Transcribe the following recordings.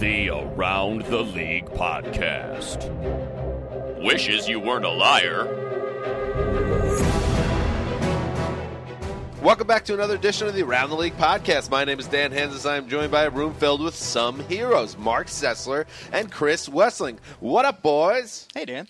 The Around the League podcast. Wishes you weren't a liar. Welcome back to another edition of the Around the League podcast. My name is Dan Hanzus. I am joined by a room filled with some heroes, Marc Sessler and Chris Wesseling. What up, boys? Hey, Dan.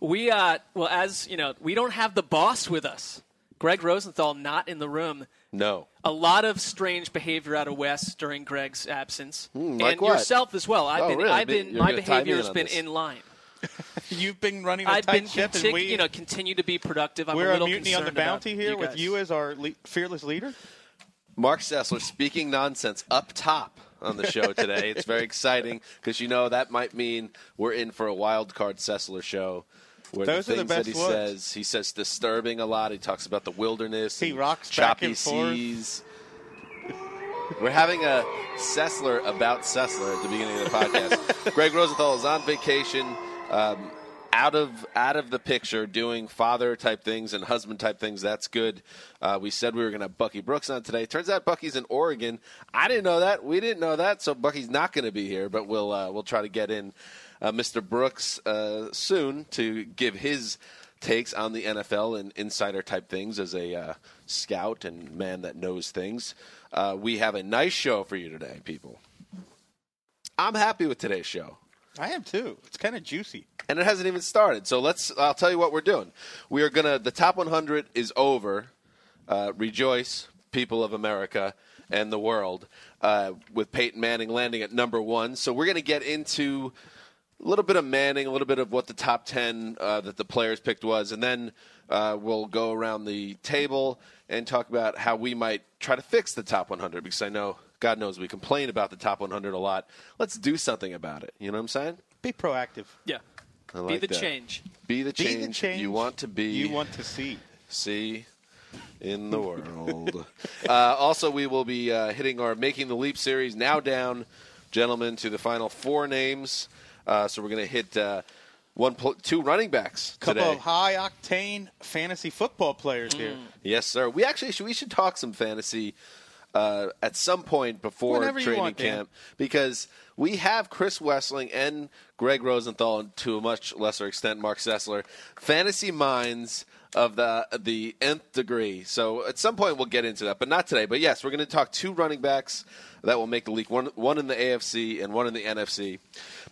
We, uh, well, as you know, we don't have the boss with us. Greg Rosenthal not in the room. No. A lot of strange behavior out of Wes during Greg's absence, Hmm, like and what? yourself as well. I've Oh, been, really? I've been, you're my gonna tie me behavior has been this. in line. You've been running a I've tight been, ship, and we you know, continue to be productive. I'm we're a a little mutiny on the bounty here with you as our le- fearless leader. Marc Sessler speaking nonsense up top on the show today. it's very exciting because you know that might mean we're in for a wild card Sessler show. Where Those the are the things that he ones. says, he says disturbing a lot. He talks about the wilderness. He rocks choppy seas. We're having a Sessler about Sessler at the beginning of the podcast. Greg Rosenthal is on vacation, um, out of out of the picture, doing father type things and husband type things. That's good. Uh, we said we were going to have Bucky Brooks on today. Turns out Bucky's in Oregon. I didn't know that. We didn't know that. So Bucky's not going to be here, but we'll uh, we'll try to get in Mr. Brooks uh, soon to give his takes on the NFL and insider type things as a uh, scout and man that knows things. Uh, we have a nice show for you today, people. I'm happy with today's show. I am too. It's kind of juicy. And it hasn't even started. So let's. I'll tell you what we're doing. We are gonna. The top 100 is over. Uh, rejoice, people of America and the world, uh, with Peyton Manning landing at number one. So we're gonna get into a little bit of Manning, a little bit of what the top 10 uh, that the players picked was, and then uh, we'll go around the table and talk about how we might try to fix the top 100 because I know, God knows, we complain about the top 100 a lot. Let's do something about it. You know what I'm saying? Be proactive. Yeah, I be like the that. change. Be the change, Be change, the change you want to be. You want to see. see in the world. uh, also, we will be uh, hitting our Making the Leap series now down, gentlemen, to the final four names. Uh, so we're going to hit uh, one, two running backs Couple today. of high octane fantasy football players here. Yes, sir. We actually should, we should talk some fantasy uh, at some point before Whenever training want, Dan. camp because we have Chris Wesseling and Greg Rosenthal, and to a much lesser extent, Marc Sessler, fantasy minds of the the nth degree. So at some point we'll get into that, but not today. But yes, we're going to talk two running backs that will make the league. One one in the AFC and one in the NFC.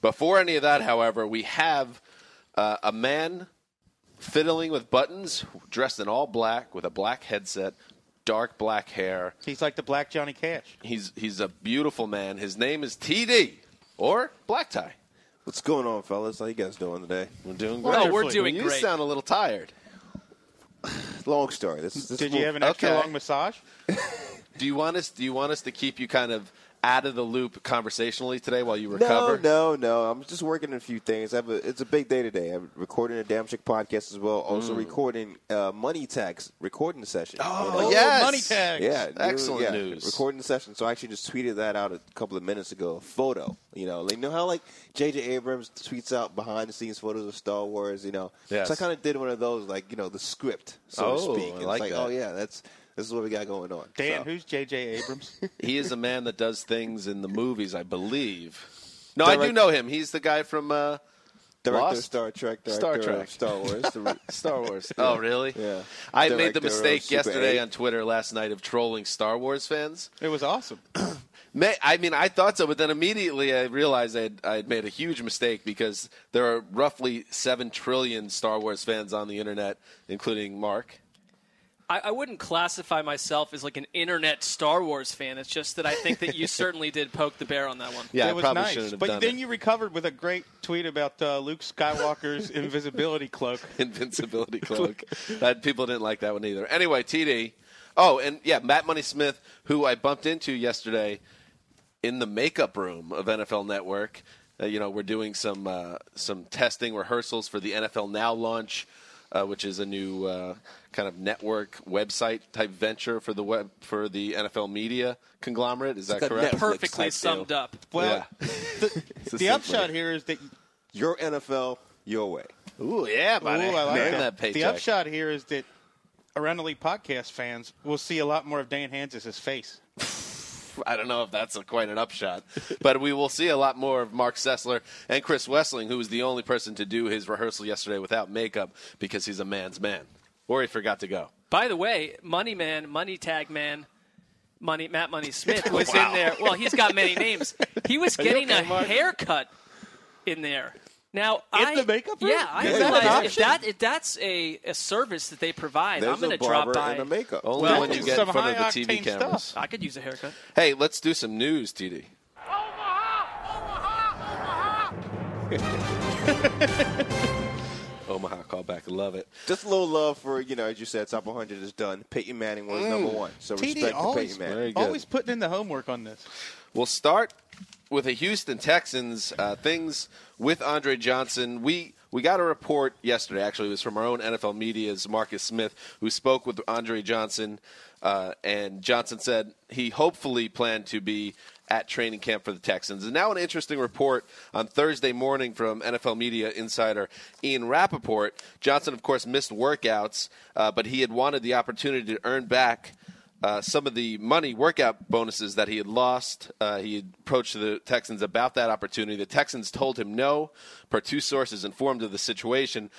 Before any of that, however, we have uh, a man fiddling with buttons, dressed in all black with a black headset, dark black hair. He's like the black Johnny Cash. He's he's a beautiful man. His name is TD or Black Tie. What's going on, fellas? How you guys doing today? We're doing great. Oh, we're Wonderfully. doing you great. sound a little tired. Long story. This, this Did will- you have an extra okay. long massage? Do you want us? Do you want us to keep you kind of out of the loop conversationally today while you recover? no, no. no. I'm just working on a few things. I have a, it's a big day today. I'm recording a Damn Chick podcast as well. Also recording uh, Money Tax recording session. Mm. Oh, You yes. money tags. Yeah, Excellent yeah, news. Recording session. So I actually just tweeted that out a couple of minutes ago. A photo. You know, like, you know how like J.J. Abrams tweets out behind the scenes photos of Star Wars. You know, Yes. so I kind of did one of those, like you know, the script, so Oh, to speak. I It's like like, that. oh yeah, that's this is what we got going on. Dan, So- who's J.J. Abrams? He is a man that does things in the movies, I believe. No, I do know him. He's the guy from uh, director Lost? of Star Trek, director Star of Trek. Star Wars. Star Wars. oh, really? Yeah. I made the mistake yesterday 8. on Twitter last night of trolling Star Wars fans. it was awesome. May, I mean, I thought so, but then immediately I realized I'd, I'd made a huge mistake because there are roughly 7 trillion Star Wars fans on the internet, including Mark. I, I wouldn't classify myself as like an internet Star Wars fan. It's just that I think that you certainly did poke the bear on that one. Yeah, it I was probably nice. shouldn't have but done then it. you recovered with a great tweet about uh, Luke Skywalker's invisibility cloak. Invincibility cloak. that people didn't like that one either. Anyway, TD. Oh, and yeah, Matt Money Smith, who I bumped into yesterday in the makeup room of NFL Network. Uh, you know, we're doing some uh, some testing rehearsals for the NFL Now launch, uh, which is a new uh, kind of network website type venture for the web for the NFL media conglomerate. Is that correct? Perfectly summed deal. up. Well, Yeah. the, the upshot here is that Your NFL, your way. Ooh, yeah, buddy. Ooh. I like Earn that. that The upshot here is that around the league podcast fans will see a lot more of Dan Hanzus' face. I don't know if that's a, quite an upshot, but we will see a lot more of Marc Sessler and Chris Wesseling, who was the only person to do his rehearsal yesterday without makeup because he's a man's man, or he forgot to go. By the way, Money Man, Money Tag Man, Money Matt Money Smith was Wow. in there. Well, he's got many names. He was getting okay, a Mark? haircut in there. Now, In I, the makeup room? Yeah, I Is that realize if that if that's a, a service that they provide, There's I'm going to drop barber by. and a makeup. Only Well, when you get in front of the TV octane cameras. stuff. I could use a haircut. Hey, let's do some news, TD. Omaha Omaha, Omaha. Omaha callback, love it. Just a little love for, you know, as you said, top 100 is done. Peyton Manning was number mm. one. So TD respect to always, Peyton Manning. Always putting in the homework on this. We'll start with the Houston Texans. Uh, things with Andre Johnson. We we got a report yesterday. Actually, it was from our own NFL media's Marcus Smith, who spoke with Andre Johnson, uh, and Johnson said he hopefully planned to be at training camp for the Texans. And now an interesting report on Thursday morning from NFL media insider Ian Rapoport. Johnson, of course, missed workouts, uh, but he had wanted the opportunity to earn back uh, some of the money workout bonuses that he had lost. Uh, he approached the Texans about that opportunity. The Texans told him no, per two sources informed of the situation.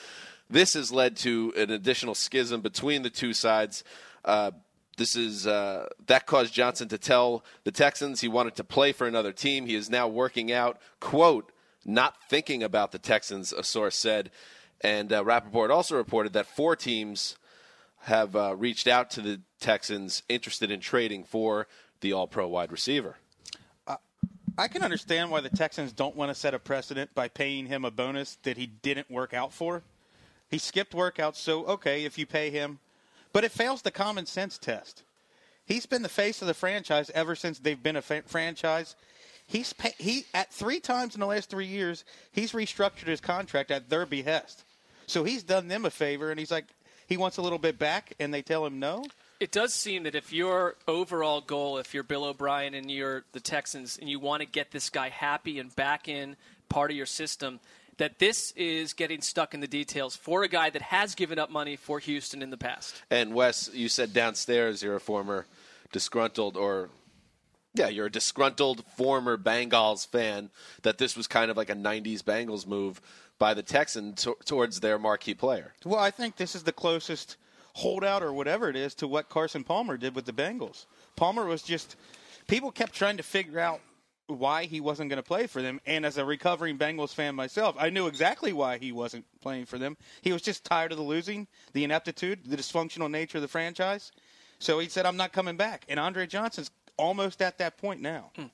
This has led to an additional schism between the two sides. Uh, this is uh, that caused Johnson to tell the Texans he wanted to play for another team. He is now working out, quote, not thinking about the Texans, a source said. And uh, Rapoport also reported that four teams have uh, reached out to the Texans interested in trading for the All Pro wide receiver. I can understand why the Texans don't want to set a precedent by paying him a bonus that he didn't work out for. He skipped workouts, so okay, if you pay him, but it fails the common sense test. He's been the face of the franchise ever since they've been a fa- franchise. He's pay- he at three times in the last three years. He's restructured his contract at their behest, so he's done them a favor, and he's like he wants a little bit back, and they tell him no. It does seem that if your overall goal, if you're Bill O'Brien and you're the Texans, and you want to get this guy happy and back in part of your system, that this is getting stuck in the details for a guy that has given up money for Houston in the past. And Wes, you said downstairs you're a former disgruntled or yeah, you're a disgruntled former Bengals fan that this was kind of like a 90s Bengals move by the Texans to- towards their marquee player. Well, I think this is the closest holdout or whatever it is to what Carson Palmer did with the Bengals. Palmer was just people kept trying to figure out why he wasn't going to play for them and as a recovering Bengals fan myself, I knew exactly why he wasn't playing for them. He was just tired of the losing, the ineptitude, the dysfunctional nature of the franchise. So he said I'm not coming back. And Andre Johnson's almost at that point now. Hmm.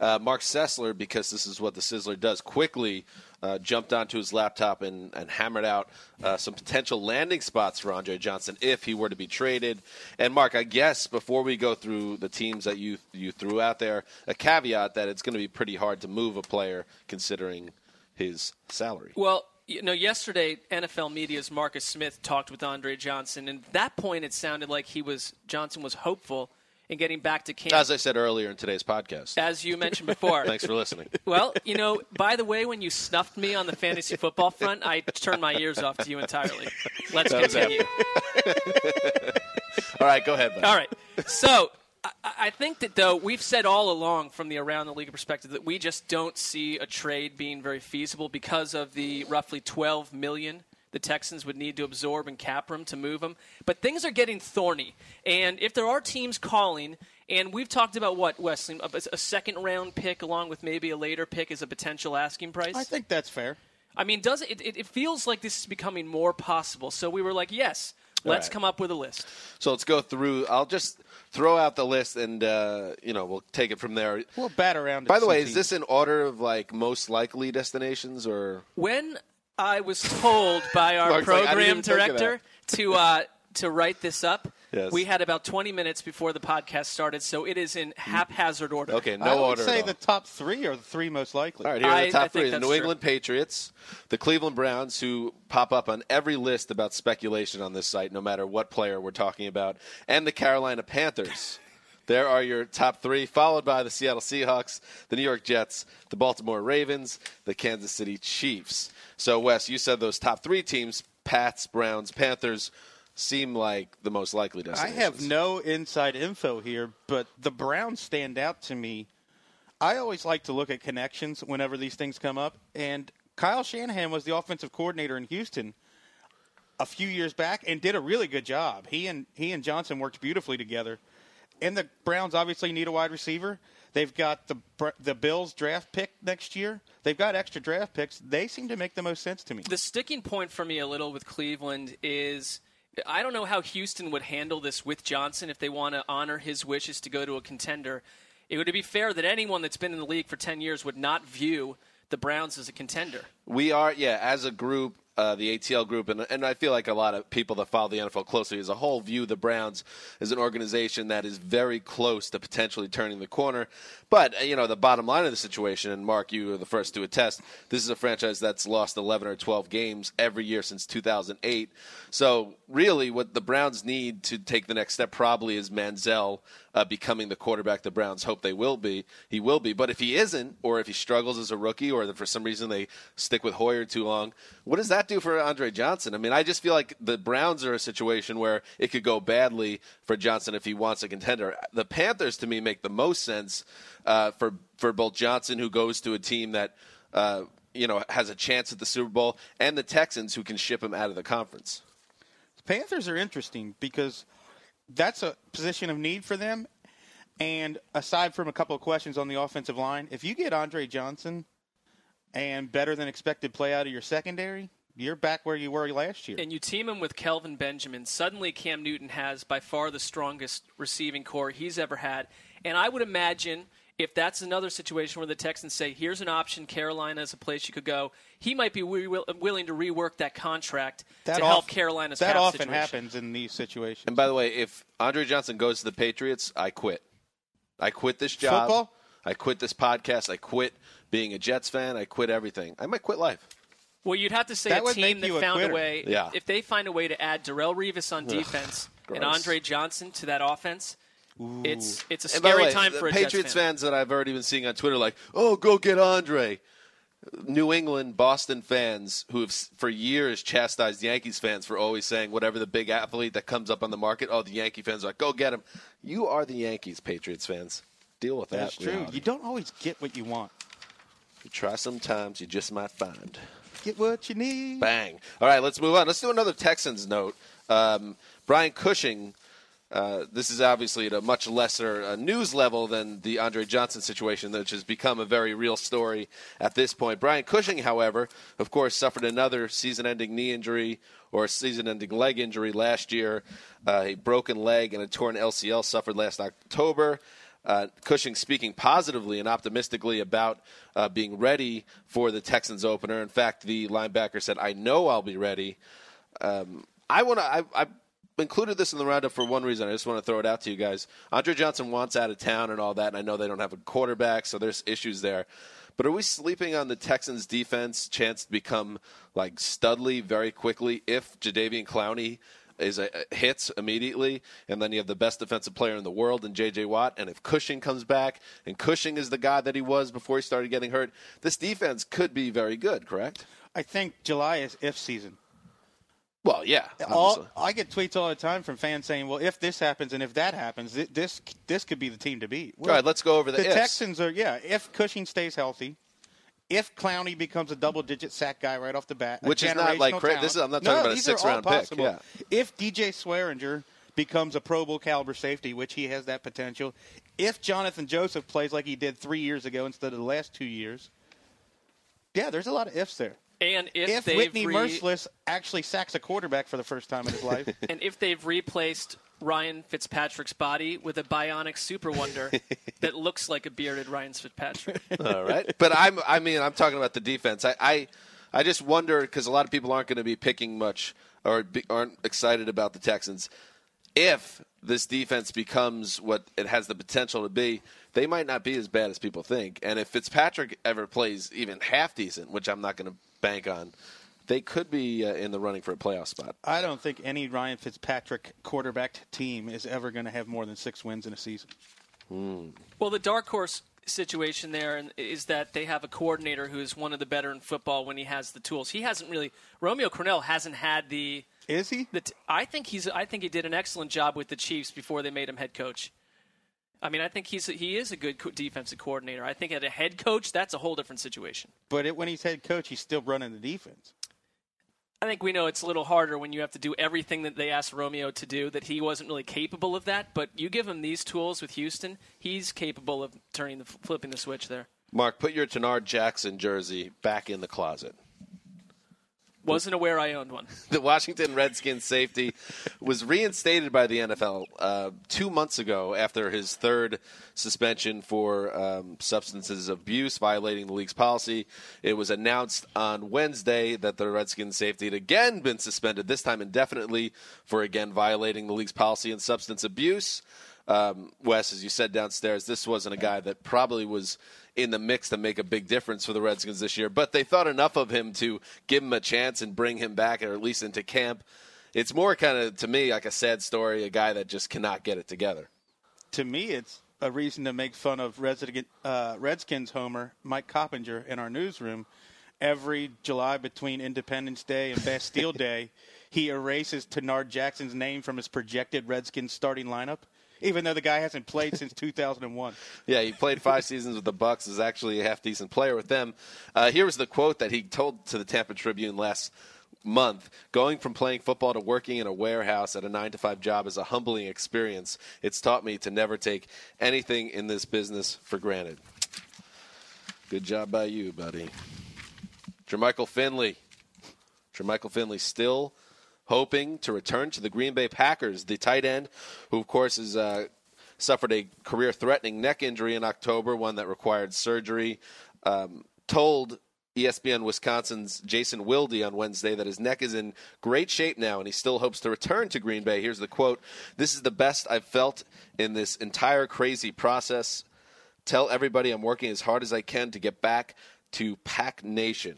Uh, Marc Sessler, because this is what the Sizzler does, quickly uh, jumped onto his laptop and, and hammered out uh, some potential landing spots for Andre Johnson if he were to be traded. And Mark, I guess before we go through the teams that you you threw out there, a caveat that it's going to be pretty hard to move a player considering his salary. Well, you know, yesterday NFL media's Marcus Smith talked with Andre Johnson, and at that point it sounded like he was Johnson was hopeful in getting back to camp. As I said earlier in today's podcast. As you mentioned before. Thanks for listening. Well, you know, by the way, when you snuffed me on the fantasy football front, I turned my ears off to you entirely. Let's That continue. All right, go ahead. All right. So I, I think that though we've said all along from the around the league perspective that we just don't see a trade being very feasible because of the roughly 12 million the Texans would need to absorb in cap room to move him. But things are getting thorny, and if there are teams calling. And we've talked about what Wesley, a, a second round pick along with maybe a later pick is a potential asking price. I think that's fair. I mean, does it, it? It feels like this is becoming more possible. So we were like, yes, let's right. come up with a list. So let's go through. I'll just throw out the list, and uh, you know we'll take it from there. We'll bat around. By the way, some is this in order of like most likely destinations, or When I was told by our Mark's like, I didn't program even think of director to uh, to write this up, Yes. we had about 20 minutes before the podcast started, so it is in haphazard order. okay, no I would order? say at all. the top three are the three most likely. All right, here are I- the top I think three: the that's New true. England Patriots, the Cleveland Browns, who pop up on every list about speculation on this site, no matter what player we're talking about, and the Carolina Panthers. There are your top three, followed by the Seattle Seahawks, the New York Jets, the Baltimore Ravens, the Kansas City Chiefs. So, Wes, you said those top three teams: Pats, Browns, Panthers. Seem like the most likely destinations. I have no inside info here, but the Browns stand out to me. I always like to look at connections whenever these things come up, and Kyle Shanahan was the offensive coordinator in Houston a few years back and did a really good job. He and he and Johnson worked beautifully together. And the Browns obviously need a wide receiver. They've got the the Bills draft pick next year. They've got extra draft picks. They seem to make the most sense to me. The sticking point for me a little with Cleveland is I don't know how Houston would handle this with Johnson if they want to honor his wishes to go to a contender. It would be fair that anyone that's been in the league for 10 years would not view the Browns as a contender. We are, yeah, as a group, uh, the ATL group, and, and I feel like a lot of people that follow the NFL closely as a whole view the Browns as an organization that is very close to potentially turning the corner. But, uh, you know, the bottom line of the situation, and Mark, you are the first to attest, this is a franchise that's lost 11 or 12 games every year since 2008. So, really, what the Browns need to take the next step probably is Manziel uh, becoming the quarterback the Browns hope they will be. He will be. But if he isn't, or if he struggles as a rookie, or for some reason they stick with Hoyer too long, what does that do for Andre Johnson? I mean, I just feel like the Browns are a situation where it could go badly for Johnson if he wants a contender. The Panthers, to me, make the most sense uh, for for both Johnson, who goes to a team that. Uh, you know, has a chance at the Super Bowl, and the Texans, who can ship him out of the conference. The Panthers are interesting because that's a position of need for them. And aside from a couple of questions on the offensive line, if you get Andre Johnson and better than expected play out of your secondary, you're back where you were last year. And you team him with Kelvin Benjamin. Suddenly, Cam Newton has by far the strongest receiving corps he's ever had. And I would imagine if that's another situation where the Texans say, here's an option, Carolina is a place you could go, he might be wi- will- willing to rework that contract that to help Carolina's That often situation. happens in these situations. And by the way, if Andre Johnson goes to the Patriots, I quit. I quit this job. Football? I quit this podcast. I quit being a Jets fan. I quit everything. I might quit life. Well, you'd have to say That a would team make that a found a way. Yeah. If they find a way to add Darrelle Revis on defense and Andre Johnson to that offense, it's it's a And by the scary way, time the for a Patriots Jets fan. fans that I've already been seeing on Twitter, like, "Oh, go get Andre." New England, Boston fans who have for years chastised Yankees fans for always saying whatever the big athlete that comes up on the market, oh, the Yankee fans are like, go get him. You are the Yankees, Patriots fans. Deal with that. That's that. true. reality. You don't always get what you want. You try sometimes, you just might find. Get what you need. Bang. All right, let's move on. Let's do another Texans note. Um, Brian Cushing. Uh, this is obviously at a much lesser uh, news level than the Andre Johnson situation, which has become a very real story at this point. Brian Cushing, however, of course, suffered another season ending knee injury or a season ending leg injury last year. Uh, a broken leg and a torn LCL suffered last October. Uh, Cushing speaking positively and optimistically about uh, being ready for the Texans opener. In fact, the linebacker said, "I know I'll be ready." Um, I want to. I, I included this in the roundup for one reason. I just want to throw it out to you guys. Andre Johnson wants out of town and all that, and I know they don't have a quarterback, so there's issues there. But are we sleeping on the Texans' defense chance to become like Studley very quickly if Jadeveon Clowney is a, hits immediately, and then you have the best defensive player in the world in J.J. Watt, and if Cushing comes back, and Cushing is the guy that he was before he started getting hurt, this defense could be very good. Correct? I think July is if season. Well, yeah. All, I get tweets all the time from fans saying, "Well, if this happens and if that happens, this this could be the team to beat." Well, all right, let's go over the, the ifs. Texans are yeah. If Cushing stays healthy, if Clowney becomes a double-digit sack guy right off the bat, which is not like cra- this is I'm not talking no, about a these are all six-round pick. possible. Yeah. If DJ Swearinger becomes a Pro Bowl caliber safety, which he has that potential, if Jonathan Joseph plays like he did three years ago instead of the last two years, yeah, there's a lot of ifs there. And if, If Whitney re- Mercilus actually sacks a quarterback for the first time in his life, and if they've replaced Ryan Fitzpatrick's body with a bionic super wonder that looks like a bearded Ryan Fitzpatrick. All right, but I'm I mean I'm talking about the defense. I I, I just wonder because a lot of people aren't going to be picking much or be, aren't excited about the Texans. If this defense becomes what it has the potential to be, they might not be as bad as people think. And if Fitzpatrick ever plays even half decent, which I'm not going to bank on, they could be uh, in the running for a playoff spot. I don't think any Ryan Fitzpatrick quarterbacked team is ever going to have more than six wins in a season. Well, the dark horse situation there is that they have a coordinator who is one of the better in football when he has the tools. He hasn't really Romeo Crennel hasn't had the Is he? the t- I think he's I think he did an excellent job with the Chiefs before they made him head coach. I mean, I think he's he is a good co- defensive coordinator. I think at a head coach, that's a whole different situation. But it, when he's head coach, he's still running the defense. I think we know it's a little harder when you have to do everything that they asked Romeo to do, that he wasn't really capable of that. But you give him these tools with Houston, he's capable of turning the flipping the switch there. Mark, put your Tanard Jackson jersey back in the closet. Wasn't aware I owned one. the Washington Redskins safety was reinstated by the NFL uh, two months ago after his third suspension for um, substances abuse violating the league's policy. It was announced on Wednesday that the Redskins safety had again been suspended, this time indefinitely, for again violating the league's policy and substance abuse. Um, Wes, as you said downstairs, this wasn't a guy that probably was in the mix to make a big difference for the Redskins this year, but they thought enough of him to give him a chance and bring him back, or at least into camp. It's more kind of, to me, like a sad story, a guy that just cannot get it together. To me, it's a reason to make fun of resident, uh, Redskins homer Mike Coppinger in our newsroom. Every July between Independence Day and Bastille Day, he erases Tanard Jackson's name from his projected Redskins starting lineup, even though the guy hasn't played since 2001. Yeah, he played five seasons with the Bucs. Is actually a half decent player with them. Uh, here was the quote that he told to the Tampa Tribune last month. Going from playing football to working in a warehouse at a nine to five job is a humbling experience. It's taught me to never take anything in this business for granted. Good job by you, buddy. Jermichael Finley. Jermichael Finley still hoping to return to the Green Bay Packers. The tight end, who of course has uh, suffered a career-threatening neck injury in October, one that required surgery, um, told ESPN Wisconsin's Jason Wilde on Wednesday that his neck is in great shape now and he still hopes to return to Green Bay. Here's the quote This is the best I've felt in this entire crazy process. Tell everybody I'm working as hard as I can to get back to Pack Nation.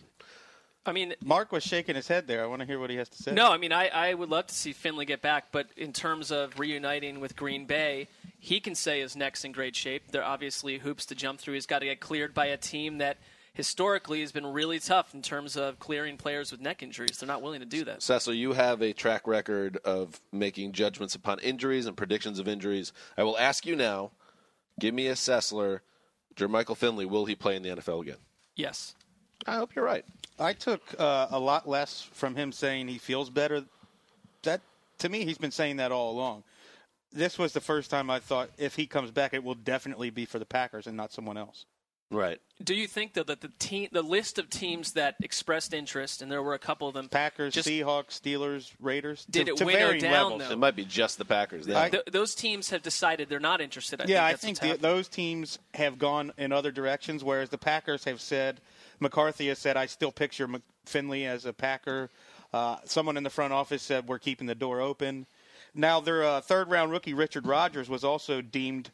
I mean, Mark was shaking his head there. I want to hear what he has to say. No, I mean, I, I would love to see Finley get back, but in terms of reuniting with Green Bay, he can say his neck's in great shape. There are obviously hoops to jump through. He's got to get cleared by a team that historically has been really tough in terms of clearing players with neck injuries. They're not willing to do that. Cecil, you have a track record of making judgments upon injuries and predictions of injuries. I will ask you now give me a Sessler. Jermichael Finley, will he play in the NFL again? Yes. I hope you're right. I took uh, a lot less from him saying he feels better. That to me, he's been saying that all along. This was the first time I thought if he comes back, it will definitely be for the Packers and not someone else. Right. Do you think though that the team, the list of teams that expressed interest, and there were a couple of them, Packers, Seahawks, Steelers, Raiders. Did to, it to winnow down, levels. though? It might be just the Packers. Then. I- th- those teams have decided they're not interested? I yeah, think I think the, those teams have gone in other directions, whereas the Packers have said, McCarthy has said, I still picture Finley as a Packer. Uh, someone in the front office said, we're keeping the door open. Now, their uh, third round rookie, Richard Rodgers, was also deemed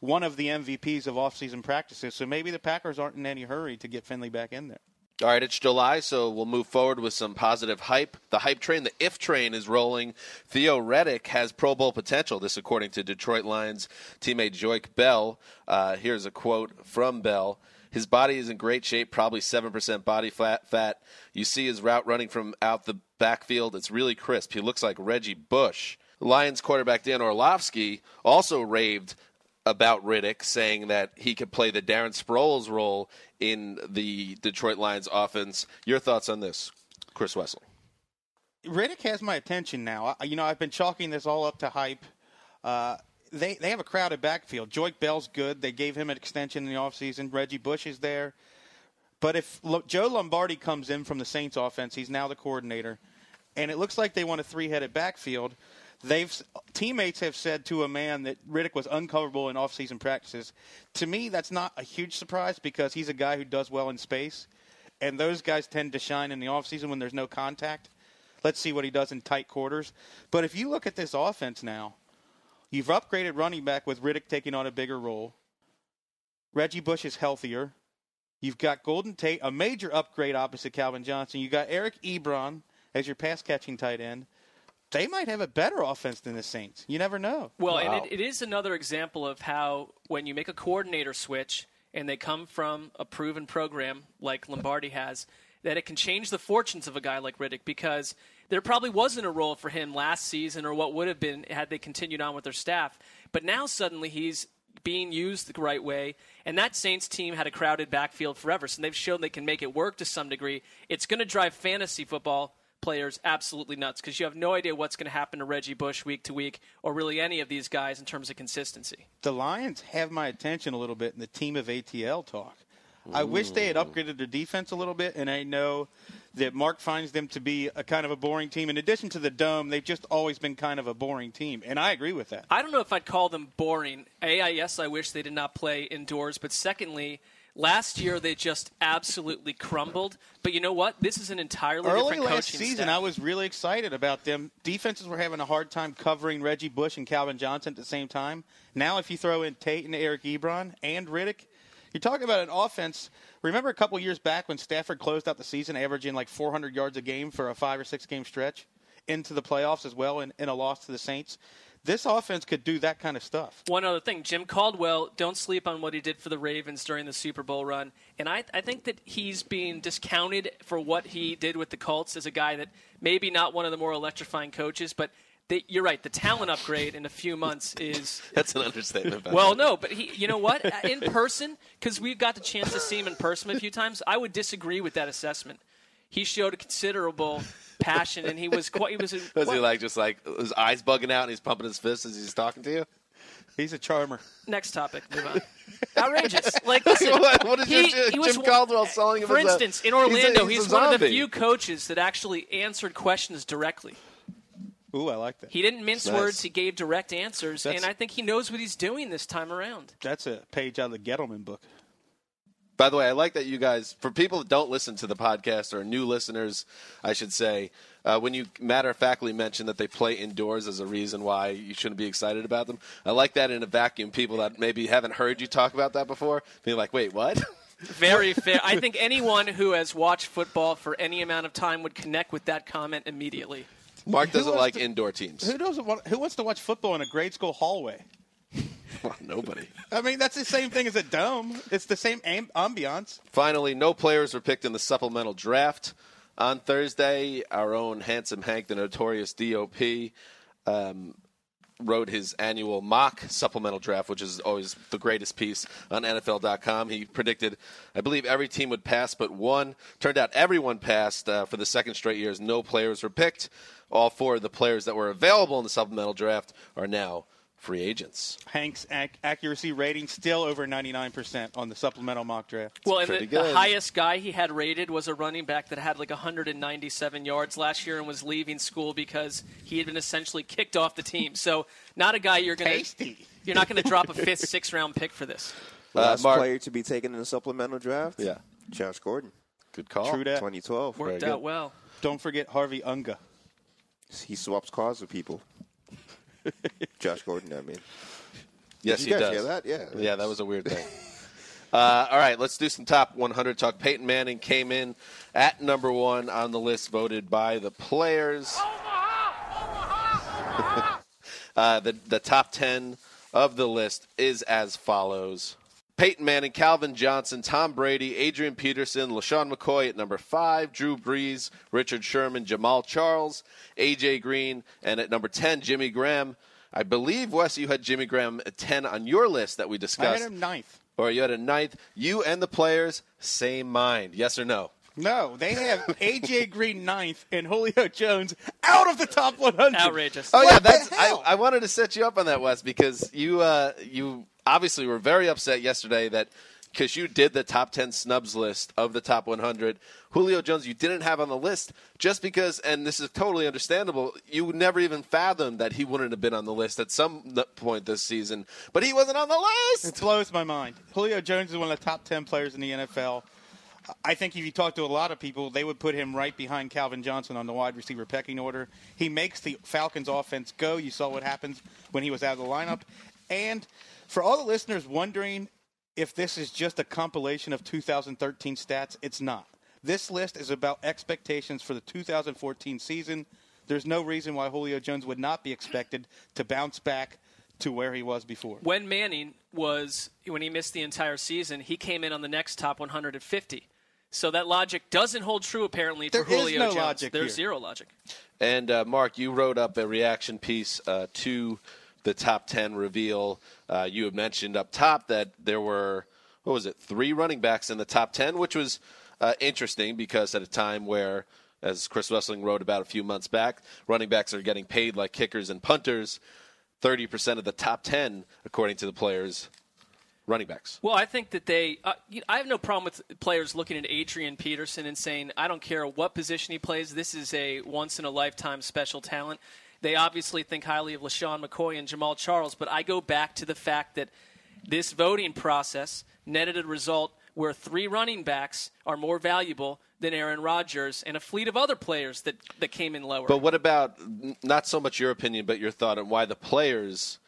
one of the MVPs of offseason practices, so maybe the Packers aren't in any hurry to get Finley back in there. All right, it's July, so we'll move forward with some positive hype. The hype train, the if train, is rolling. Theo Riddick has Pro Bowl potential. This, according to Detroit Lions teammate Joique Bell. Uh, here's a quote from Bell. His body is in great shape, probably 7% body fat, fat. You see his route running from out the backfield. It's really crisp. He looks like Reggie Bush. Lions quarterback Dan Orlovsky also raved about Riddick, saying that he could play the Darren Sproles role in the Detroit Lions offense. Your thoughts on this, Chris Wessel? Riddick has my attention now. You know, I've been chalking this all up to hype. Uh, they they have a crowded backfield. Joique Bell's good. They gave him an extension in the offseason. Reggie Bush is there. But if Lo- Joe Lombardi comes in from the Saints offense, he's now the coordinator, and it looks like they want a three-headed backfield. They've teammates have said to a man that Riddick was uncoverable in off-season practices. To me, that's not a huge surprise because he's a guy who does well in space, and those guys tend to shine in the offseason when there's no contact. Let's see what he does in tight quarters. But if you look at this offense now, you've upgraded running back with Riddick taking on a bigger role. Reggie Bush is healthier. You've got Golden Tate, a major upgrade opposite Calvin Johnson. You got Eric Ebron as your pass catching tight end. They might have a better offense than the Saints. You never know. Well, and it, it is another example of how when you make a coordinator switch and they come from a proven program like Lombardi has, that it can change the fortunes of a guy like Riddick because there probably wasn't a role for him last season or what would have been had they continued on with their staff. But now suddenly he's being used the right way, and that Saints team had a crowded backfield forever, so they've shown they can make it work to some degree. It's going to drive fantasy football players absolutely nuts because you have no idea what's going to happen to Reggie Bush week to week or really any of these guys in terms of consistency. the Lions have my attention a little bit in the team of ATL talk. I wish they had upgraded their defense a little bit, and I know that Mark finds them to be a kind of a boring team. In addition to the dome, they've just always been kind of a boring team, and I agree with that. I don't know if I'd call them boring. A, I, yes, I wish they did not play indoors, but secondly, last year they just absolutely crumbled. But you know what? This is an entirely Early different last season, staff. I was really excited about them. Defenses were having a hard time covering Reggie Bush and Calvin Johnson at the same time. Now, if you throw in Tate and Eric Ebron and Riddick, you're talking about an offense. Remember a couple years back when Stafford closed out the season averaging like 400 yards a game for a five or six game stretch into the playoffs as well in, in a loss to the Saints? This offense could do that kind of stuff. One other thing, Jim Caldwell, don't sleep on what he did for the Ravens during the Super Bowl run. And I, I think that he's being discounted for what he did with the Colts as a guy that maybe not one of the more electrifying coaches, but they, you're right. The talent upgrade in a few months is That's an understatement. by the well, way. no, but he, you know what? Uh, in person, because we've got the chance to see him in person a few times, I would disagree with that assessment. He showed a considerable passion, and he was quite. He was. A, Was he like just like his eyes bugging out and he's pumping his fists as he's talking to you? He's a charmer. Next topic. Move on. Outrageous. Like, listen, What- what is he, your- he was Jim one- Caldwell selling him For as a- instance, in he's a- Orlando, he's a he's, one of the few coaches that actually answered questions directly. Ooh, I like that. He didn't mince Nice. words; he gave direct answers, That's- and I think he knows what he's doing this time around. That's a page out of the Gettleman book. By the way, I like that you guys, for people that don't listen to the podcast or new listeners, I should say, uh, when you matter of factly mention that they play indoors as a reason why you shouldn't be excited about them, I like that in a vacuum. People that maybe haven't heard you talk about that before, being like, wait, what? Very fair. I think anyone who has watched football for any amount of time would connect with that comment immediately. Mark doesn't like to- indoor teams. Who doesn't want? Who wants to watch football in a grade school hallway? Well, nobody. I mean, that's the same thing as a dome. It's the same am- ambiance. Finally, no players were picked in the supplemental draft. On Thursday, our own handsome Hank, the notorious DOP, um, wrote his annual mock supplemental draft, which is always the greatest piece on NFL.com. He predicted, I believe, every team would pass but one. Turned out everyone passed uh, for the second straight years. No players were picked. All four of the players that were available in the supplemental draft are now free agents. Hank's ac- accuracy rating still over 99% on the supplemental mock draft. Well, and the, pretty the highest guy he had rated was a running back that had like 197 yards last year and was leaving school because he had been essentially kicked off the team. So, not a guy you're going to you're not going to drop a fifth, sixth round pick for this. Last uh, Mark- player to be taken in the supplemental draft. Yeah. Josh Gordon, Good call. True that. 2012. Worked Very out good. well. Don't forget Harvey Unga. He swaps cars with people. Josh Gordon, I mean. Yes, Did he guys does. hear that? Yeah. Yeah, that was a weird thing. uh, all right, let's do some top 100 talk. Peyton Manning came in at number one on the list, voted by the players. uh, the the top 10 of the list is as follows. Peyton Manning, Calvin Johnson, Tom Brady, Adrian Peterson, LeSean McCoy at number five, Drew Brees, Richard Sherman, Jamaal Charles, AJ Green, and at number 10, Jimmy Graham. I believe, Wes, you had Jimmy Graham at 10 on your list that we discussed. I had him ninth. Or you had a ninth. You and the players, same mind. Yes or no? No, they have AJ Green ninth and Julio Jones out of the top 100. Outrageous. Oh What yeah, that's I. I wanted to set you up on that, Wes, because you uh, you obviously we were very upset yesterday that because you did the top ten snubs list of the top 100, Julio Jones you didn't have on the list just because, and this is totally understandable. You never even fathomed that he wouldn't have been on the list at some point this season, but he wasn't on the list. It blows my mind. Julio Jones is one of the top 10 players in the NFL. I think if you talk to a lot of people, they would put him right behind Calvin Johnson on the wide receiver pecking order. He makes the Falcons offense go. You saw what happens when he was out of the lineup. And for all the listeners wondering if this is just a compilation of 2013 stats, it's not. This list is about expectations for the 2014 season. There's no reason why Julio Jones would not be expected to bounce back to where he was before. When Manning was when he missed the entire season, he came in on the next top 150. So that logic doesn't hold true apparently for There is Julio no Jones. logic There's here. zero logic. And uh, Mark, you wrote up a reaction piece uh, to the top 10 reveal. Uh, you had mentioned up top that there were, what was it, three running backs in the top 10, which was uh, interesting because at a time where, as Chris Wesseling wrote about a few months back, running backs are getting paid like kickers and punters. 30% of the top 10, according to the players, running backs. Well, I think that they. Uh, I have no problem with players looking at Adrian Peterson and saying, "I don't care what position he plays. This is a once in a lifetime special talent." They obviously think highly of LeSean McCoy and Jamaal Charles, but I go back to the fact that this voting process netted a result where three running backs are more valuable than Aaron Rodgers and a fleet of other players that, that came in lower. But what about not so much your opinion, but your thought on why the players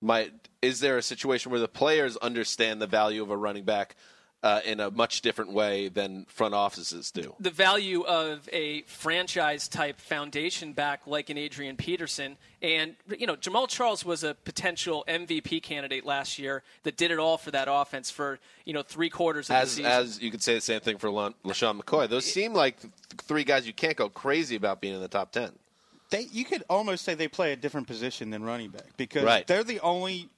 might? Is there a situation where the players understand the value of a running back uh, in a much different way than front offices do? the value of a franchise type foundation back like an Adrian Peterson. And, you know, Jamaal Charles was a potential MVP candidate last year that did it all for that offense for, you know, three quarters of the season. as you could say the same thing for Lon- LeSean McCoy. Those seem like th- three guys you can't go crazy about being in the top ten. they you could almost say they play a different position than running back because Right. they're the only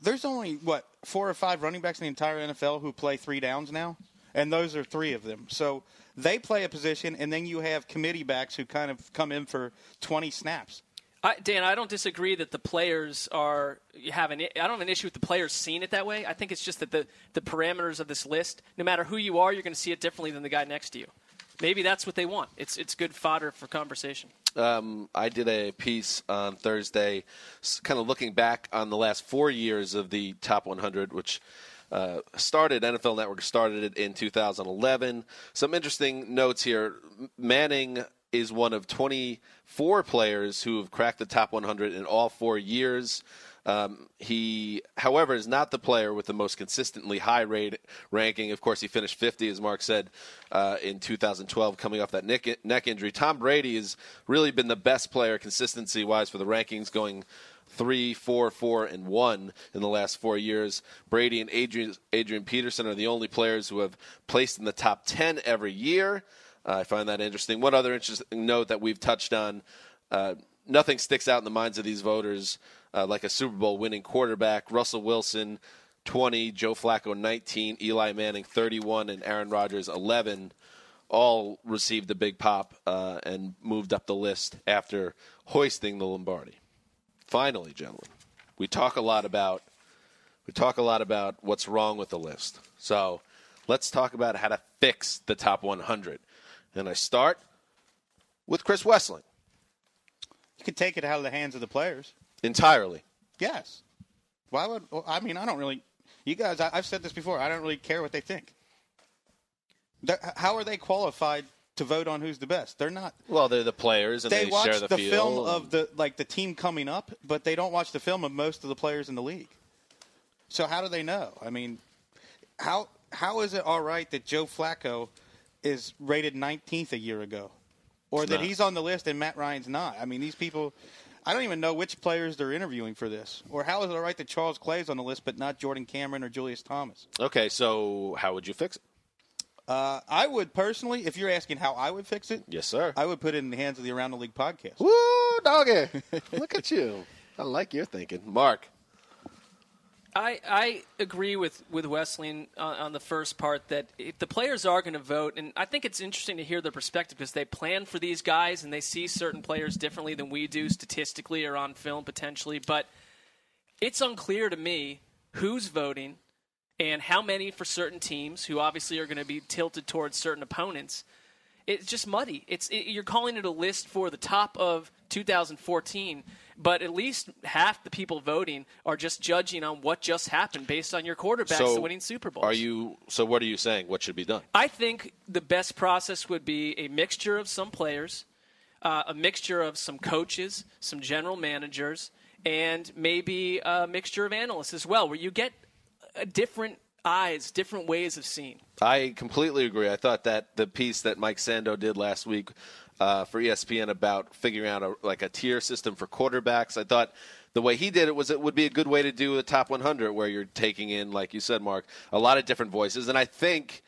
there's only what four or five running backs in the entire NFL who play three downs now, and those are three of them. So they play a position, and then you have committee backs who kind of come in for 20 snaps. I, Dan, I don't disagree that the players are having. I don't have an issue with the players seeing it that way. I think it's just that the the parameters of this list, no matter who you are, you're going to see it differently than the guy next to you. Maybe that's what they want. It's it's good fodder for conversation. um, I did a piece on Thursday, kind of looking back on the last four years of the top 100, which uh, started NFL Network started it in 2011. Some interesting notes here. Manning is one of 24 players who have cracked the top 100 in all four years. Um, he, however, is not the player with the most consistently high rate ranking. Of course, he finished 50, as Mark said, uh, in 2012, coming off that neck, neck injury. Tom Brady has really been the best player consistency wise for the rankings, going three, four, four, and one in the last four years. Brady and Adrian, Adrian Peterson are the only players who have placed in the top 10 every year. Uh, I find that interesting. One other interesting note that we've touched on uh, nothing sticks out in the minds of these voters uh, like a Super Bowl winning quarterback. Russell Wilson, 20, Joe Flacco, 19, Eli Manning, 31, and Aaron Rodgers, 11. All received a big pop uh, and moved up the list after hoisting the Lombardi. Finally, gentlemen. we talk a lot about we talk a lot about what's wrong with the list. So let's talk about how to fix the top 100. And I start with Chris Wesseling You could take it out of the hands of the players. Entirely. Yes. Why would I mean? I don't really. You guys, I, I've said this before. I don't really care what they think. They're, how are they qualified to vote on who's the best? They're not. Well, they're the players and They, they, watch share the, the, field film of the like the team coming up, but they don't watch the film of most of the players in the league. So how do they know? I mean, how how is it all right that Joe Flacco is rated 19th a year ago, or It's that not. he's on the list and Matt Ryan's not? I mean, these people. I don't even know which players they're interviewing for this, or how is it all right that Charles Clay's on the list but not Jordan Cameron or Julius Thomas? Okay, so how would you fix it? Uh, I would personally, if you're asking how I would fix it, Yes, sir. I would put it in the hands of the Around the League podcast. Woo, doggy. Look at you. I like your thinking. Marc. I, I agree with with Wesseling on, on the first part that the players are going to vote, and I think it's interesting to hear their perspective because they plan for these guys and they see certain players differently than we do statistically or on film potentially. But it's unclear to me who's voting and how many for certain teams who obviously are going to be tilted towards certain opponents. It's just muddy. It's it, you're calling it a list for the top of 2014, but at least half the people voting are just judging on what just happened based on your quarterbacks so winning Super Bowls. Are you? So what are you saying? What should be done? I think the best process would be a mixture of some players, uh, a mixture of some coaches, some general managers, and maybe a mixture of analysts as well, where you get a different eyes, different ways of seeing. I completely agree. I thought that the piece that Mike Sando did last week uh, for ESPN about figuring out a, like a tier system for quarterbacks, I thought the way he did it was it would be a good way to do the top 100, where you're taking in, like you said, Marc, a lot of different voices. And I think,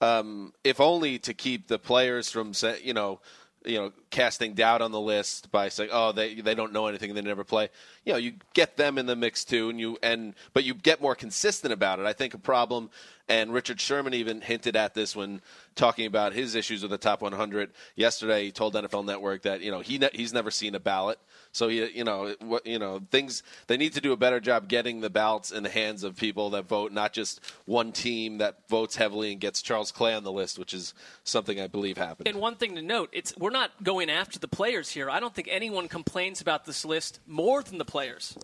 um, if only to keep the players from, you know, you know, casting doubt on the list by saying, "Oh, they they don't know anything, they never play." You know, you get them in the mix too, and you and but you get more consistent about it. I think a problem, and Richard Sherman even hinted at this when talking about his issues with the top 100 yesterday. He told NFL Network that you know he ne- he's never seen a ballot, so he you know what you know things they need to do a better job getting the ballots in the hands of people that vote, not just one team that votes heavily and gets Charles Clay on the list, which is something I believe happened. And one thing to note, it's we're not going after the players here. I don't think anyone complains about this list more than the players.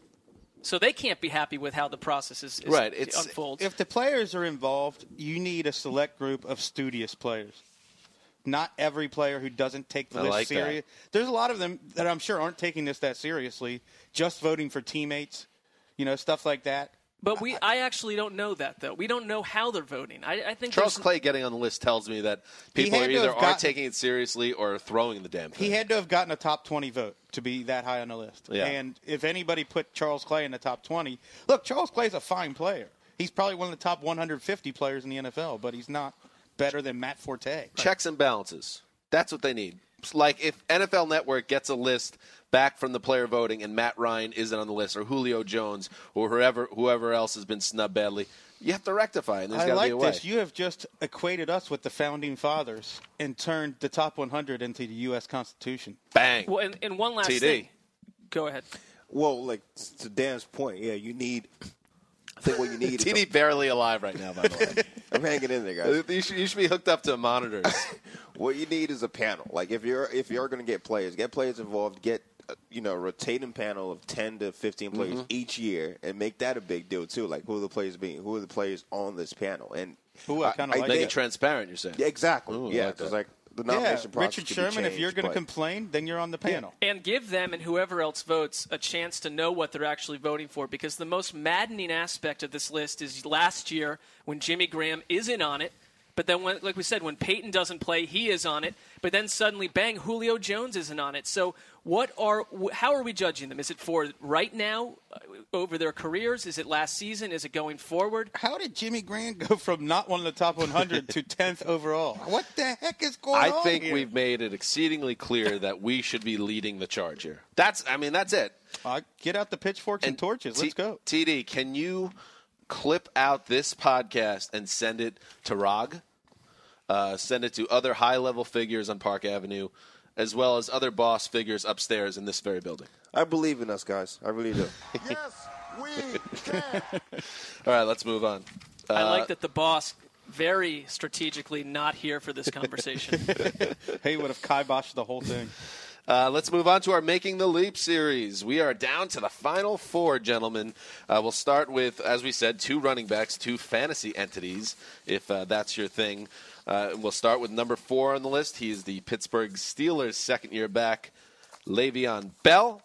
So they can't be happy with how the process is, is Right, it's- unfolds. If the players are involved, you need a select group of studious players. Not every player who doesn't take the I list like that. serious. There's a lot of them that I'm sure aren't taking this that seriously, just voting for teammates, you know, stuff like that. But we, I actually don't know that though. We don't know how they're voting. I, I think Charles Clay getting on the list tells me that people had are to either have aren't gotten- taking it seriously or throwing the damn thing. He had to have gotten a top 20 vote to be that high on the list. Yeah. And if anybody put Charles Clay in the top 20, look, Charles Clay's a fine player. He's probably one of the top 150 players in the NFL, but he's not better than Matt Forte. Checks and balances. That's what they need. It's Like if NFL Network gets a list back from the player voting and Matt Ryan isn't on the list, or Julio Jones, or whoever whoever else has been snubbed badly, you have to rectify. it, And there's I got to like be a way. this. You have just equated us with the founding fathers and turned the top 100 into the U.S. Constitution. Bang. Well, and, and one last TD. thing. Go ahead. Well, like to Dan's point, yeah, you need. I think what you need. is TD barely alive right now, by the way. I'm hanging in there, guys. you, should, you should be hooked up to monitors. What you need is a panel. Like if you're if you're going to get players, get players involved, get uh, you know rotating panel of ten to fifteen players Mm-hmm. each year, and make that a big deal too. Like who are the players being? Who are the players on this panel? And Ooh, I kinda like Make it transparent. You're saying. Yeah, exactly. Ooh, yeah, like that. like the Yeah, process Richard could be Sherman, if you're going to complain, then you're on the panel. And give them and whoever else votes a chance to know what they're actually voting for because the most maddening aspect of this list is last year when Jimmy Graham isn't on it. But then, when, like we said, when Peyton doesn't play, he is on it. But then suddenly, bang, Julio Jones isn't on it. So, what are how are we judging them? Is it for right now, uh, over their careers? Is it last season? Is it going forward? How did Jimmy Graham go from not one of the top 100 to 10th overall? What the heck is going I on I think here? we've made it exceedingly clear that we should be leading the charge here. That's, I mean, that's it. Uh, get out the pitchforks and, torches. Let's T- go. TD, can you clip out this podcast and send it to Rog? Uh, send it to other high level figures on Park Avenue, as well as other boss figures upstairs in this very building. I believe in us, guys. I really do. yes, We can. All right, let's move on. I Uh, like that the boss very strategically not here for this conversation. Hey, would have kiboshed the whole thing. Uh, let's move on to our Making the Leap series. We are down to the final four, gentlemen. Uh, we'll start with, as we said, two running backs, two fantasy entities, if uh, that's your thing. Uh, we'll start with number four on the list. He is the Pittsburgh Steelers' second year back, Le'Veon Bell.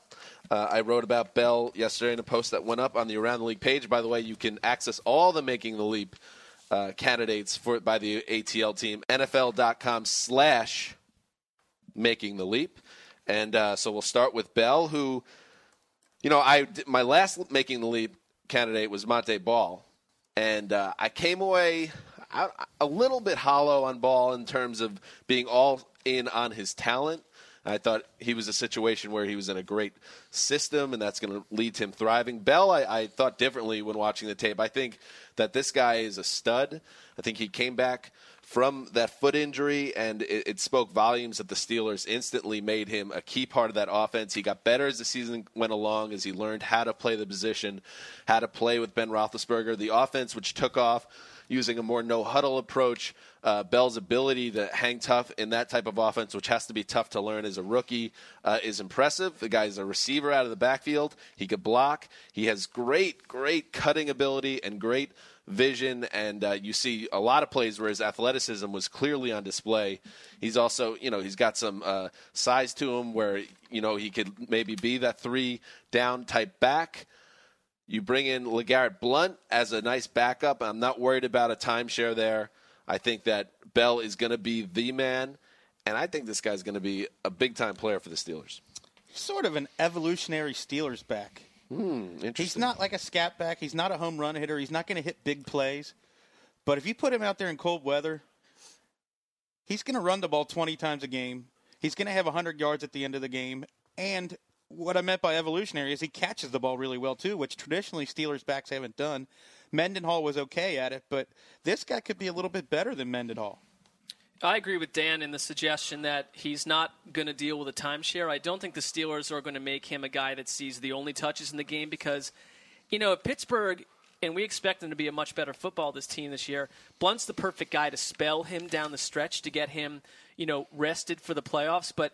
Uh, I wrote about Bell yesterday in a post that went up on the Around the League page. By the way, you can access all the Making the Leap uh, candidates for by the ATL team, NFL.com slash making the leap. And uh, so we'll start with Bell, who, you know, I my last making the leap candidate was Monte Ball, and uh, I came away a, little bit hollow on Ball in terms of being all in on his talent. I thought he was a situation where he was in a great system, and that's going to lead to him thriving. Bell, I, I thought differently when watching the tape. I think that this guy is a stud. I think he came back from that foot injury, and it, it spoke volumes that the Steelers instantly made him a key part of that offense. He got better as the season went along, as he learned how to play the position, how to play with Ben Roethlisberger. The offense, which took off using a more no huddle approach, uh, Bell's ability to hang tough in that type of offense, which has to be tough to learn as a rookie, uh, is impressive. The guy's a receiver out of the backfield. He could block. He has great, great cutting ability and great vision, and uh, you see a lot of plays where his athleticism was clearly on display. He's also, you know, he's got some uh, size to him where you know he could maybe be that three down type back. You bring in LeGarrette Blunt as a nice backup. I'm not worried about a timeshare there. I think that Bell is going to be the man, and I think this guy's going to be a big time player for the Steelers. Sort of an evolutionary Steelers back. Hmm. He's not like a scat back. He's not a home run hitter. He's not going to hit big plays. But if you put him out there in cold weather, he's going to run the ball 20 times a game. He's going to have 100 yards at the end of the game. And what I meant by evolutionary is he catches the ball really well, too, which traditionally Steelers backs haven't done. Mendenhall was okay at it, but this guy could be a little bit better than Mendenhall. I agree with Dan in the suggestion that he's not going to deal with a timeshare. I don't think the Steelers are going to make him a guy that sees the only touches in the game because, you know, at Pittsburgh, and we expect them to be a much better football this team this year. Blunt's the perfect guy to spell him down the stretch to get him, you know, rested for the playoffs. But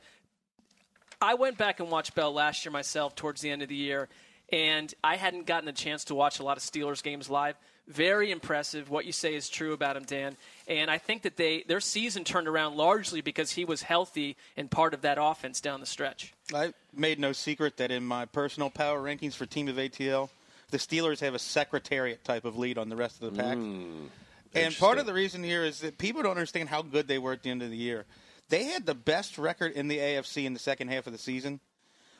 I went back and watched Bell last year myself towards the end of the year, and I hadn't gotten a chance to watch a lot of Steelers games live. Very impressive. What you say is true about him, Dan. And I think that they their season turned around largely because he was healthy and part of that offense down the stretch. I made no secret that in my personal power rankings for Team of ATL, the Steelers have a secretariat type of lead on the rest of the pack. Hmm. and part of the reason here is that people don't understand how good they were at the end of the year. They had the best record in the AFC in the second half of the season.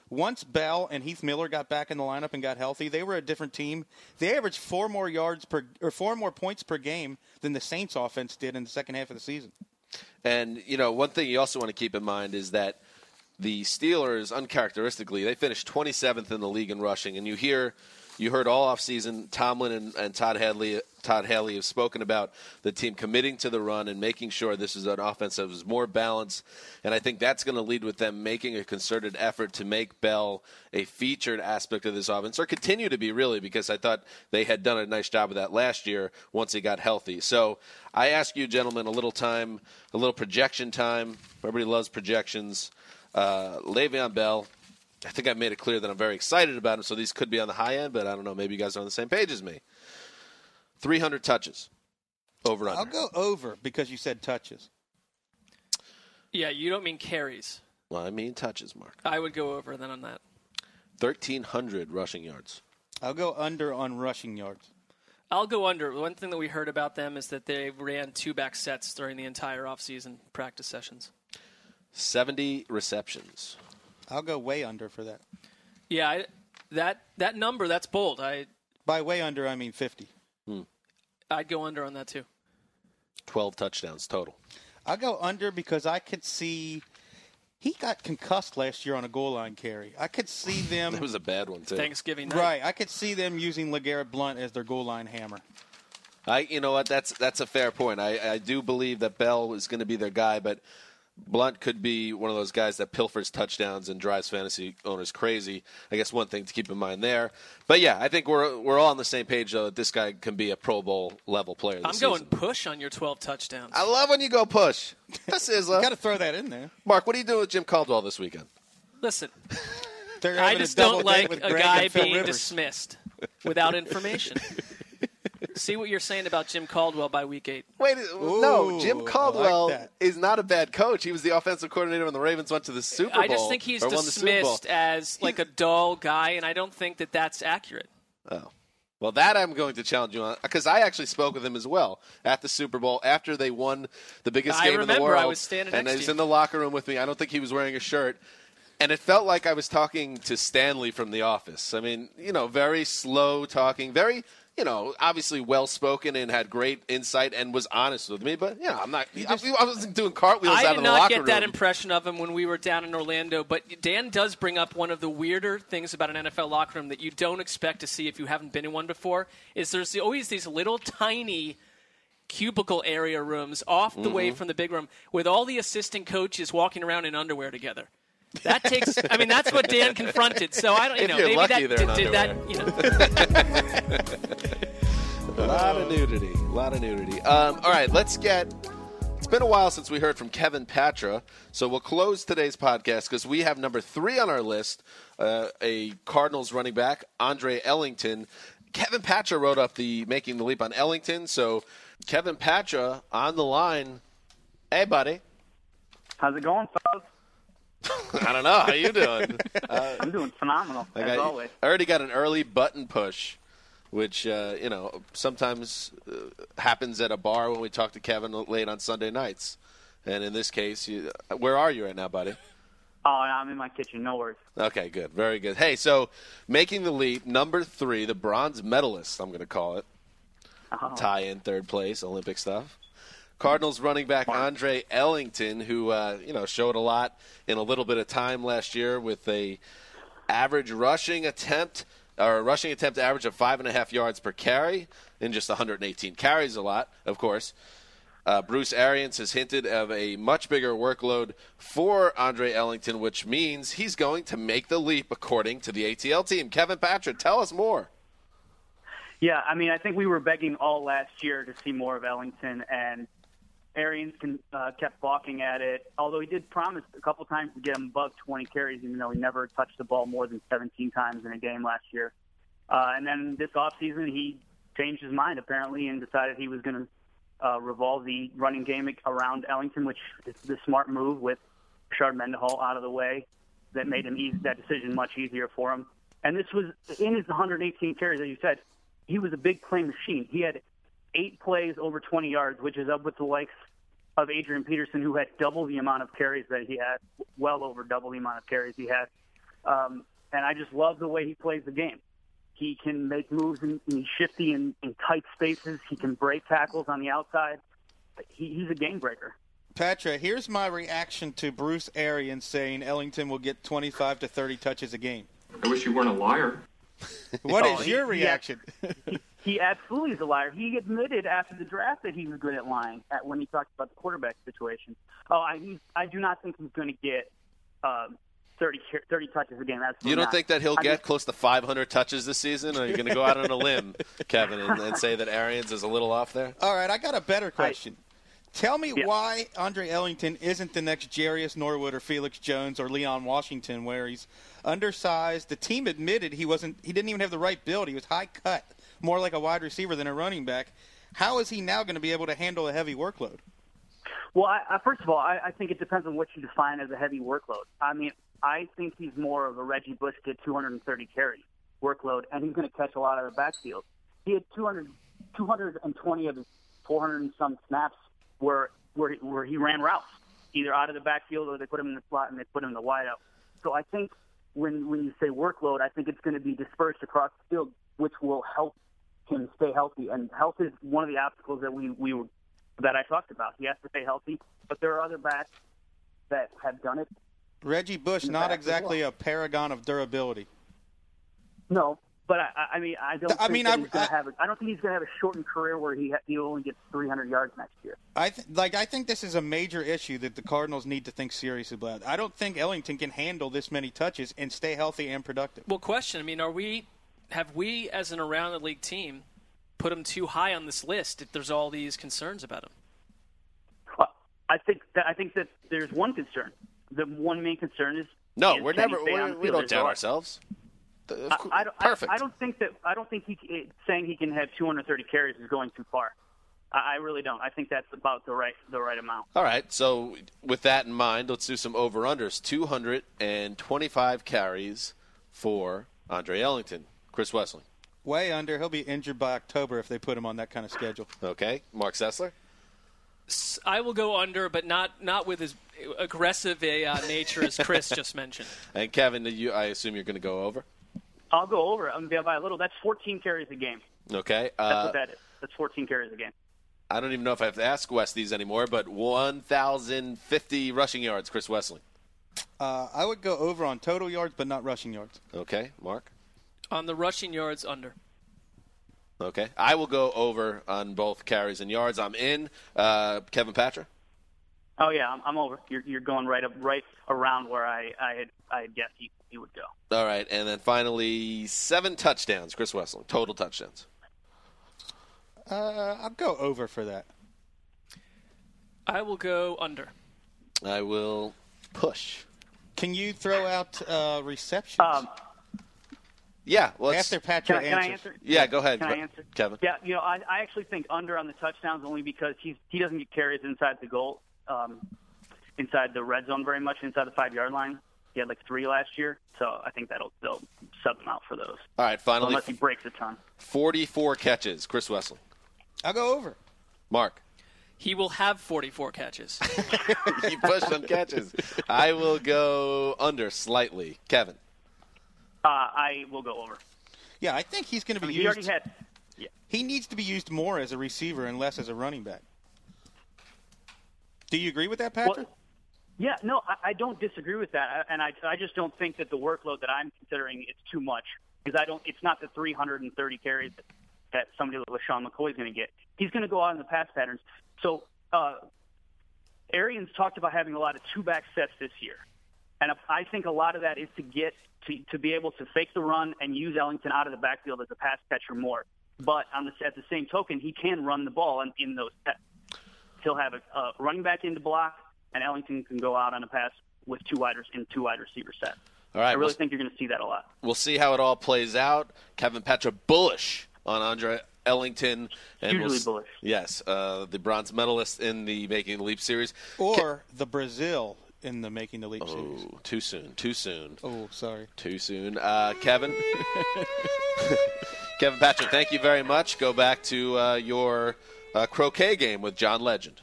Once Bell and Heath Miller got back in the lineup and got healthy, they were a different team. They averaged four more yards per or four more points per game than the Saints offense did in the second half of the season. And you know, one thing you also want to keep in mind is that the Steelers, uncharacteristically, they finished 27th in the league in rushing. And you hear, you heard all offseason, Tomlin and, and Todd Hadley, Todd Haley have spoken about the team committing to the run and making sure this is an offense that was more balanced. And I think that's going to lead with them making a concerted effort to make Bell a featured aspect of this offense, or continue to be really, because I thought they had done a nice job of that last year once he got healthy. So I ask you, gentlemen, a little time, a little projection time. Everybody loves projections. Uh, Le'Veon Bell, I think I made it clear that I'm very excited about him, so these could be on the high end, but I don't know. Maybe you guys are on the same page as me. 300 touches. Over under. I'll go over because you said touches. Yeah, you don't mean carries. Well, I mean touches, Marc. I would go over then on that. 1,300 rushing yards. I'll go under on rushing yards. I'll go under. One thing that we heard about them is that they ran two back sets during the entire offseason practice sessions. 70 receptions. I'll go way under for that. Yeah, I, that that number that's bold. I By way under, I mean 50. Hmm. I'd go under on that too. 12 touchdowns total. I'll go under because I could see he got concussed last year on a goal line carry. I could see them That was a bad one, too. Thanksgiving night. right. I could see them using Legarrette Blunt as their goal line hammer. I, you know what? That's that's a fair point. I, I do believe that Bell is going to be their guy, but Blunt could be one of those guys that pilfers touchdowns and drives fantasy owners crazy. I guess one thing to keep in mind there. But yeah, I think we're we're all on the same page though that this guy can be a Pro Bowl level player. This I'm going season. push on your 12 touchdowns. I love when you go push. This is Got to throw that in there. Marc. What are you doing with Jim Caldwell this weekend? Listen, I just don't like a guy being Rivers. dismissed without information. See what you're saying about Jim Caldwell by week eight. Wait, no. Jim I like Caldwell that. is not a bad coach. He was the offensive coordinator when the Ravens went to the Super Bowl. I just think he's or won the Super Bowl. dismissed as like a dull guy, and I don't think that that's accurate. Oh. Well, that I'm going to challenge you on because I actually spoke with him as well at the Super Bowl after they won the biggest I game in the world. I was standing and next to he's you. in the locker room with me. I don't think he was wearing a shirt. And it felt like I was talking to Stanley from The Office. I mean, you know, very slow talking, very, you know, obviously well spoken and had great insight and was honest with me. But, yeah, I'm not, I, I wasn't doing cartwheels I out did of the not get that impression of him when we were down in Orlando, but Dan does bring up one of the weirder things about an NFL locker room that you don't expect to see if you haven't been in one before. Is there's always these little tiny cubicle area rooms off the Mm-hmm. way from the big room with all the assistant coaches walking around in underwear together. That takes. I mean, that's what Dan confronted. So I don't. You If know, you're maybe lucky, that they're did, did that. You know, A lot of nudity. A lot of nudity. Um, all right, let's get. It's been a while since we heard from Kevin Patra, so we'll close today's podcast because we have number three on our list, uh, a Cardinals running back, Andre Ellington. Kevin Patra wrote up the making the leap on Ellington, so Kevin Patra on the line. Hey, buddy. How's it going, fellas? I don't know how you doing. I'm doing phenomenal, I as got- always. I already got an early button push, which uh, you know sometimes uh, happens at a bar when we talk to Kevin late on Sunday nights. And in this case, you, where are you right now, buddy? Oh, I'm in my kitchen. No worries. Okay, good, very good. Hey, so making the leap, number three, the bronze medalist, I'm going to call it. Oh, Tie in third place, Olympic stuff. Cardinals running back Andre Ellington, who uh, you know showed a lot in a little bit of time last year with a average rushing attempt or a rushing attempt average of five and a half yards per carry in just 118 carries. A lot, of course. Uh, Bruce Arians has hinted of a much bigger workload for Andre Ellington, which means he's going to make the leap, according to the ATL team. Kevin Patra, tell us more. Yeah, I mean, I think we were begging all last year to see more of Ellington, and Arians can, uh, kept balking at it. Although he did promise a couple times to get him above 20 carries, even though he never touched the ball more than 17 times in a game last year. Uh, and then this offseason, he changed his mind apparently and decided he was going to uh, revolve the running game around Ellington, which is the smart move with Rashard Mendenhall out of the way that made him easy, that decision much easier for him. And this was in his 118 carries, as you said, he was a big play machine. He had eight plays over 20 yards, which is up with the likes of Adrian Peterson, who had double the amount of carries that he had, well over double the amount of carries he had. Um, and I just love the way he plays the game. He can make moves in, in shifty and in tight spaces. He can break tackles on the outside. He, he's a game breaker. Patra, here's my reaction to Bruce Arians saying Ellington will get 25 to 30 touches a game. I wish you weren't a liar. What is Oh, he- your reaction? He absolutely is a liar. He admitted after the draft that he was good at lying at, when he talked about the quarterback situation. Oh, I, he's, I do not think he's going to get uh, 30, 30 touches a game. Absolutely You don't not. think that he'll I get mean, close to 500 touches this season? Or are you going to go out on a limb, Kevin, and, and say that Arians is a little off there? All right, I got a better question. Tell me Yeah. why Andre Ellington isn't the next Jerious Norwood or Felix Jones or Leon Washington, where he's undersized. The team admitted he wasn't. He didn't even have the right build. He was high cut, more like a wide receiver than a running back. How is he now going to be able to handle a heavy workload? Well, I, I, first of all, I, I think it depends on what you define as a heavy workload. I mean, I think he's more of a Reggie Bush get 230 carry workload, and he's going to catch a lot of the backfield. He had 200, 220 of his 400 and some snaps where where he- where he ran routes, either out of the backfield or they put him in the slot and they put him in the wideout. So I think when when you say workload, I think it's going to be dispersed across the field, which will help him stay healthy. And health is one of the obstacles that we we were that I talked about. He has to stay healthy, but there are other backs that have done it. Reggie Bush, not exactly well. a paragon of durability. No, But I, I mean, I don't. I think mean, that I- he's gonna I- have. A, I don't think he's going to have a shortened career where he ha- he only gets 300 yards next year. I th- like. I think this is a major issue that the Cardinals need to think seriously about. I don't think Ellington can handle this many touches and stay healthy and productive. Well, question. I mean, are we have we as an around the league team put him too high on this list if there's all these concerns about him? Well, I think that I think that there's one concern. The one main concern is No, is we're never. We're, we don't There's doubt ourselves. Of I, I don't, I- Perfect. I, don't think that I don't think he it, saying he can have 230 carries is going too far. I, I really don't. I think that's about the right the right amount. All right. So with that in mind, let's do some over unders. Two hundred and twenty-five carries for Andre Ellington. Chris Wesseling. Way under. He'll be injured by October if they put him on that kind of schedule. Okay. Marc Sessler. I will go under, but not not with as aggressive a uh, nature as Chris just mentioned. And Kevin, you, I assume you're going to go over. I'll go over. I'm going to by a little. That's 14 carries a game. Okay. That's Uh, what that is. That's 14 carries a game. I don't even know if I have to ask Wes these anymore, but 1,050 rushing yards, Chris Wesseling. Uh, I would go over on total yards, but not rushing yards. Okay. Marc. On the rushing yards, under. Okay. I will go over on both carries and yards. I'm in. Uh, Kevin Patra. Oh yeah, I'm, I'm over. You're, you're going right up, right around where I I had I had guessed he, he would go. All right, and then finally seven touchdowns, Chris Wesseling, total touchdowns. Uh, I'll go over for that. I will go under. I will push. Can you throw out uh, receptions? Um, Yeah, well, let's- After Patra Can I, can I answer? Yeah, go ahead, Can I answer? Kevin. Yeah, you know, I, I actually think under on the touchdowns only because he's he doesn't get carries inside the goal, um, inside the red zone very much, inside the five yard line. He had like three last year, so I think that'll they'll sub him out for those. All right, finally, unless he breaks a ton. 44 catches, Chris Wesseling. I'll go over. Marc. He will have 44 catches. he pushed on catches. I will go under slightly. Kevin. Uh, I will go over. Yeah, I think he's going to I be mean, used. already had. Yeah. He needs to be used more as a receiver and less as a running back. Do you agree with that, Patra? Well, yeah, no, I, I don't disagree with that, and I, I just don't think that the workload that I'm considering is too much because I don't. It's not the 330 carries that, that somebody like LeSean McCoy is going to get. He's going to go out in the pass patterns. So, uh, Arians talked about having a lot of two back sets this year, and I think a lot of that is to get to to be able to fake the run and use Ellington out of the backfield as a pass catcher more. But on the at the same token, he can run the ball in, in those sets he'll have a, a running back in into block, and Ellington can go out on a pass with two wide in two wide receiver set. All right, I really we'll- think you're going to see that a lot. We'll see how it all plays out. Kevin Patra bullish on Andre Ellington. And Hugely we'll bullish. Yes, uh, the bronze medalist in the Making the Leap series. Or the Brazil in the Making the Leap series. Oh, too soon. Too soon. Oh, sorry. Too soon. Uh, Kevin. Kevin Patra, thank you very much. Go back to uh, your uh, croquet game with John Legend.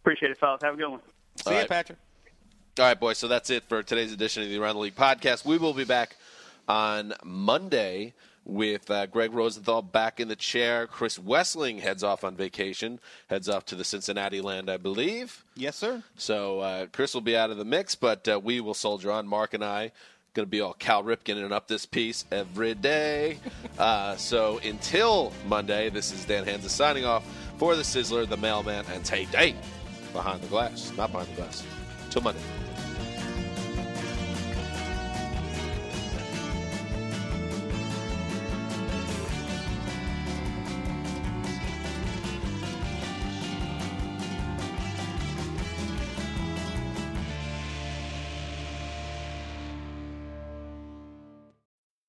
Appreciate it, fellas. Have a good one. See All you, right. Patra. All right, boys. So that's it for today's edition of the Around the League podcast. We will be back on Monday with uh, Greg Rosenthal back in the chair. Chris Wesseling heads off on vacation, heads off to the Cincinnati land, I believe. Yes, sir. So uh, Chris will be out of the mix, but uh, we will soldier on. Marc and I going to be all Cal Ripken and up this piece every day. uh, so until Monday, this is Dan Hanzus signing off for the Sizzler, the Mailman, and Tay Day behind the glass, not behind the glass. Till Monday.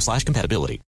slash compatibility.